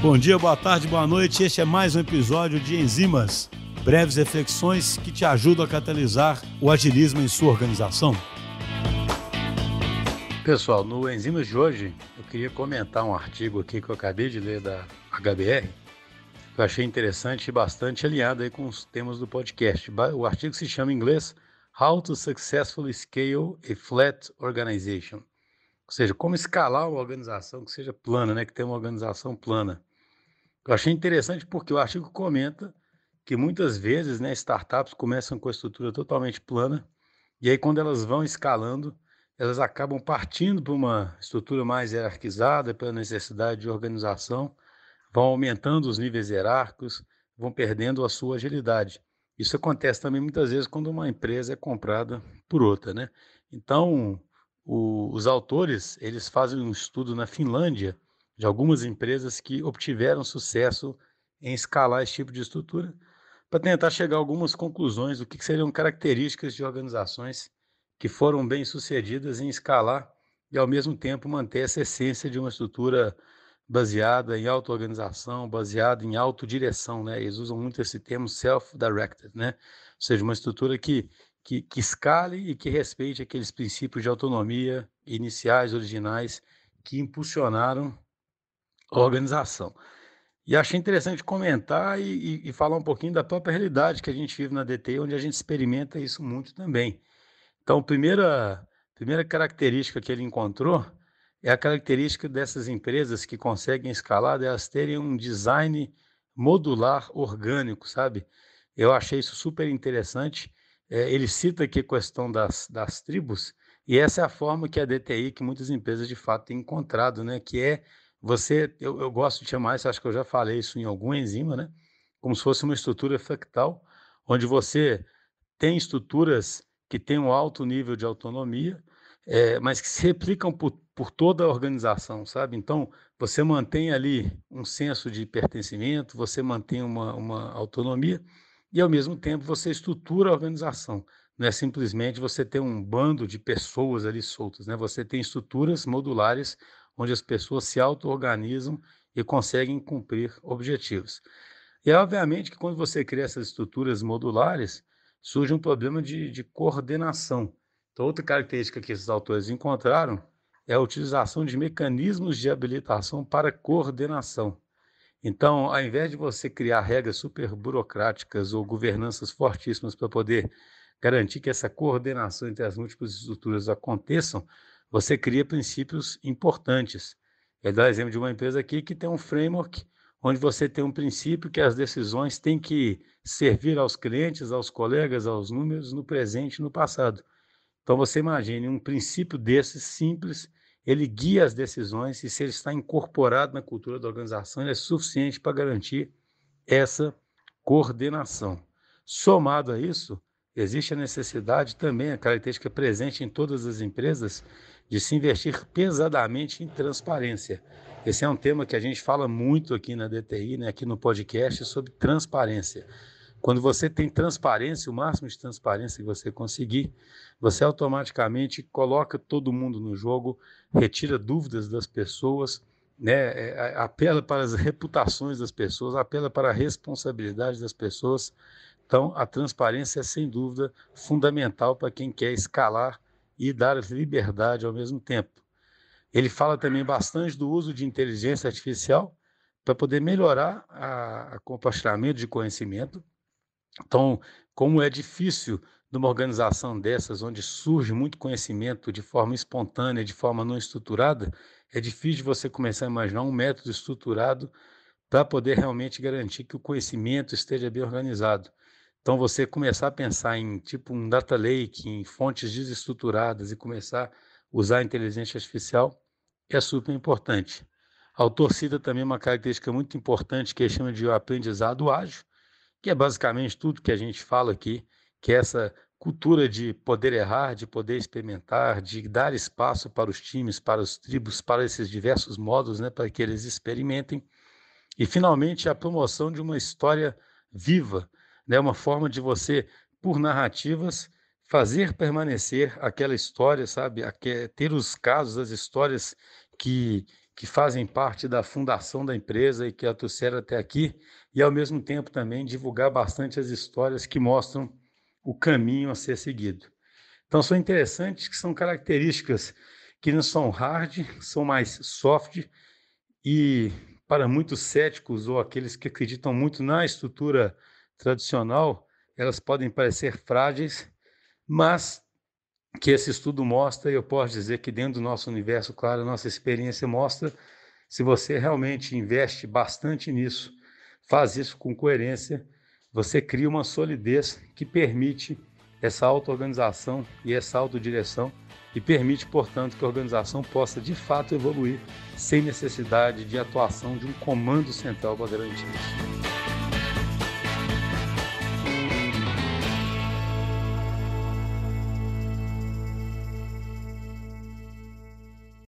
Bom dia, boa tarde, boa noite. Este é mais um episódio de Enzimas, breves reflexões que te ajudam a catalisar o agilismo em sua organização. Pessoal, no Enzimas de hoje, eu queria comentar um artigo aqui que eu acabei de ler da HBR, que eu achei interessante e bastante alinhado aí com os temas do podcast. O artigo se chama em inglês How to Successfully Scale a Flat Organization. Ou seja, como escalar uma organização que seja plana, né? que tenha uma organização plana. Eu achei interessante porque o artigo comenta que muitas vezes né, startups começam com a estrutura totalmente plana, e aí quando elas vão escalando, elas acabam partindo para uma estrutura mais hierarquizada, pela necessidade de organização, vão aumentando os níveis hierárquicos, vão perdendo a sua agilidade. Isso acontece também muitas vezes quando uma empresa é comprada por outra, né? Então, o, os autores, eles fazem um estudo na Finlândia de algumas empresas que obtiveram sucesso em escalar esse tipo de estrutura, para tentar chegar a algumas conclusões do que seriam características de organizações que foram bem sucedidas em escalar e, ao mesmo tempo, manter essa essência de uma estrutura baseada em auto-organização, baseada em autodireção, né? Eles usam muito esse termo self-directed, né? Ou seja, uma estrutura que, que, que escale e que respeite aqueles princípios de autonomia iniciais, originais, que impulsionaram a organização. E achei interessante comentar e, e, e, falar um pouquinho da própria realidade que a gente vive na DT, onde a gente experimenta isso muito também. Então, primeira, primeira característica que ele encontrou é a característica dessas empresas que conseguem escalar, elas terem um design modular orgânico, sabe? Eu achei isso super interessante. É, ele cita aqui a questão das, das tribos, e essa é a forma que a DTI, que muitas empresas de fato têm encontrado, né? Que é você, eu, eu gosto de chamar isso, acho que eu já falei isso em algum enzima, né? Como se fosse uma estrutura fractal, onde você tem estruturas que têm um alto nível de autonomia, é, mas que se replicam por, por toda a organização, sabe? Então, você mantém ali um senso de pertencimento, você mantém uma, uma autonomia e, ao mesmo tempo, você estrutura a organização. Não é simplesmente você ter um bando de pessoas ali soltas, né? Você tem estruturas modulares onde as pessoas se auto-organizam e conseguem cumprir objetivos. E, obviamente, que quando você cria essas estruturas modulares, surge um problema de, de coordenação. Então, outra característica que esses autores encontraram é a utilização de mecanismos de habilitação para coordenação. Então, ao invés de você criar regras super burocráticas ou governanças fortíssimas para poder garantir que essa coordenação entre as múltiplas estruturas aconteçam, você cria princípios importantes. Ele dá exemplo de uma empresa aqui que tem um framework onde você tem um princípio que as decisões têm que servir aos clientes, aos colegas, aos números no presente e no passado. Então você imagine um princípio desses simples, ele guia as decisões e se ele está incorporado na cultura da organização, ele é suficiente para garantir essa coordenação. Somado a isso, existe a necessidade também, a característica presente em todas as empresas, de se investir pesadamente em transparência. Esse é um tema que a gente fala muito aqui na DTI, né, aqui no podcast, sobre transparência. Quando você tem transparência, o máximo de transparência que você conseguir, você automaticamente coloca todo mundo no jogo, retira dúvidas das pessoas, né, é, apela para as reputações das pessoas, apela para a responsabilidade das pessoas. Então, a transparência é sem dúvida fundamental para quem quer escalar e dar liberdade ao mesmo tempo. Ele fala também bastante do uso de inteligência artificial para poder melhorar o compartilhamento de conhecimento então, como é difícil numa organização dessas, onde surge muito conhecimento de forma espontânea, de forma não estruturada, é difícil você começar a imaginar um método estruturado para poder realmente garantir que o conhecimento esteja bem organizado. Então, você começar a pensar em tipo um data lake, em fontes desestruturadas e começar a usar a inteligência artificial é super importante. A autor cita também uma característica muito importante que chama de aprendizado ágil, que é basicamente tudo que a gente fala aqui, que é essa cultura de poder errar, de poder experimentar, de dar espaço para os times, para os tribos, para esses diversos modos, né, para que eles experimentem. E finalmente a promoção de uma história viva, né, uma forma de você, por narrativas, fazer permanecer aquela história, sabe, ter os casos, as histórias que que fazem parte da fundação da empresa e que a trouxeram até aqui, e ao mesmo tempo também divulgar bastante as histórias que mostram o caminho a ser seguido. Então, são interessantes que são características que não são hard, são mais soft e para muitos céticos ou aqueles que acreditam muito na estrutura tradicional, elas podem parecer frágeis, mas que esse estudo mostra, e eu posso dizer que dentro do nosso universo, claro, a nossa experiência mostra, se você realmente investe bastante nisso, faz isso com coerência, você cria uma solidez que permite essa auto-organização e essa autodireção e permite, portanto, que a organização possa de fato evoluir sem necessidade de atuação de um comando central para garantir isso.